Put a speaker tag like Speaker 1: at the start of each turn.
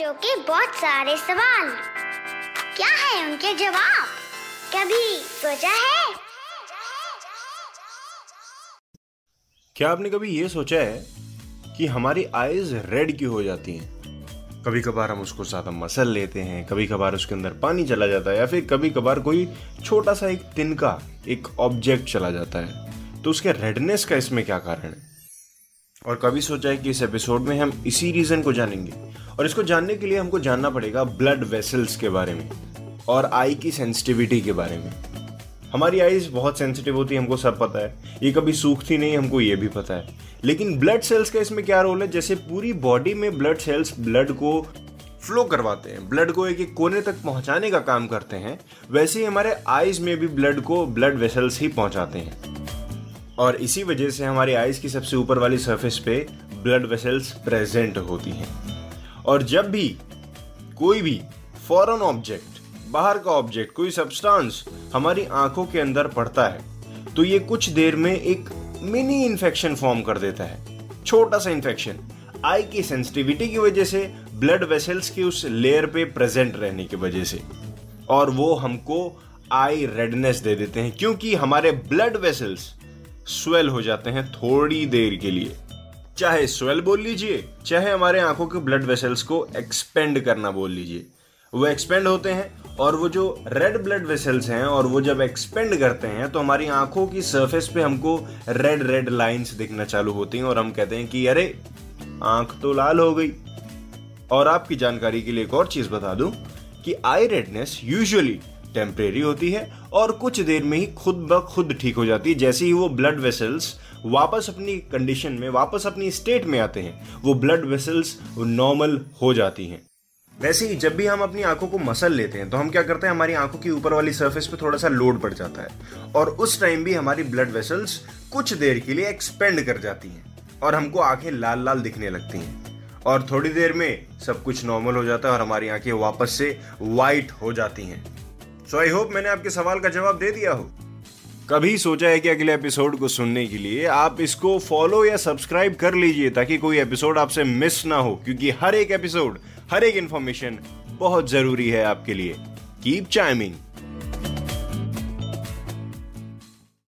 Speaker 1: बच्चों के बहुत सारे सवाल। क्या है उनके जवाब? कभी सोचा है?
Speaker 2: क्या आपने कभी ये सोचा है कि हमारी आईज रेड क्यों हो जाती हैं? कभी कभार हम उसको ज़्यादा मसल लेते हैं कभी कभार उसके अंदर पानी चला जाता है, या फिर कभी कभार कोई छोटा सा एक तिनका, एक ऑब्जेक्ट चला जाता है। तो उसके रेडनेस का इसमें क्या कारण है? और कभी सोचा है कि इस एपिसोड में हम इसी रीज़न को जानेंगे? और इसको जानने के लिए हमको जानना पड़ेगा ब्लड वेसल्स के बारे में और आई की सेंसिटिविटी के बारे में। हमारी आईज बहुत सेंसिटिव होती है, हमको सब पता है। ये कभी सूखती नहीं, हमको ये भी पता है। लेकिन ब्लड सेल्स का इसमें क्या रोल है? जैसे पूरी बॉडी में ब्लड सेल्स ब्लड को फ्लो करवाते हैं ब्लड को एक एक कोने तक पहुँचाने का काम करते हैं, वैसे ही हमारे आईज में भी ब्लड को ब्लड वेसल्स ही पहुंचाते हैं। और इसी वजह से हमारी आईज की सबसे ऊपर वाली सरफेस पे ब्लड वेसल्स प्रेजेंट होती हैं। और जब भी कोई भी फॉरन ऑब्जेक्ट बाहर का ऑब्जेक्ट कोई सब्सटेंस हमारी आँखों के अंदर पड़ता है तो ये कुछ देर में एक मिनी इन्फेक्शन फॉर्म कर देता है। छोटा सा इन्फेक्शन आई की सेंसिटिविटी की वजह से ब्लड वेसल्स की उस लेयर पे प्रेजेंट रहने की वजह से। और वो हमको आई रेडनेस दे देते हैं, क्योंकि हमारे ब्लड वेसल्स स्वेल हो जाते हैं थोड़ी देर के लिए। चाहे स्वेल बोल लीजिए, चाहे हमारे आँखों के ब्लड वेसल्स को एक्सपेंड करना बोल लीजिए। वो एक्सपेंड होते हैं और वो जो रेड ब्लड वेसल्स हैं और वो जब एक्सपेंड करते हैं तो हमारी आँखों की सरफेस पे हमको रेड रेड लाइंस दिखना चालू होती हैं और हम कहते हैं कि, अरे, आँख तो लाल हो गई। और आपकी जानकारी के लिए एक और चीज़ बता दूँ कि आई रेडनेस यूजुअली टेम्परेरी होती है और कुछ देर में ही खुद ब खुद ठीक हो जाती है। जैसे ही वो ब्लड वेसल्स वापस अपनी कंडीशन में, वापस अपनी स्टेट में आते हैं, वो ब्लड वेसल्स नॉर्मल हो जाती हैं। वैसे ही जब भी हम अपनी आँखों को मसल लेते हैं तो हम क्या करते हैं, हमारी आँखों की ऊपर वाली सरफेस पे थोड़ा सा लोड पड़ जाता है। और उस टाइम भी हमारी ब्लड वेसल्स कुछ देर के लिए एक्सपेंड कर जाती हैं और हमको आँखें लाल लाल दिखने लगती हैं। और थोड़ी देर में सब कुछ नॉर्मल हो जाता है और हमारी आँखें वापस से वाइट हो जाती हैं। सो आई होप मैंने आपके सवाल का जवाब दे दिया हो। कभी सोचा है कि अगले एपिसोड को सुनने के लिए आप इसको फॉलो या सब्सक्राइब कर लीजिए ताकि कोई एपिसोड आपसे मिस ना हो, क्योंकि हर एक एपिसोड हर एक इंफॉर्मेशन बहुत ज़रूरी है आपके लिए। Keep chiming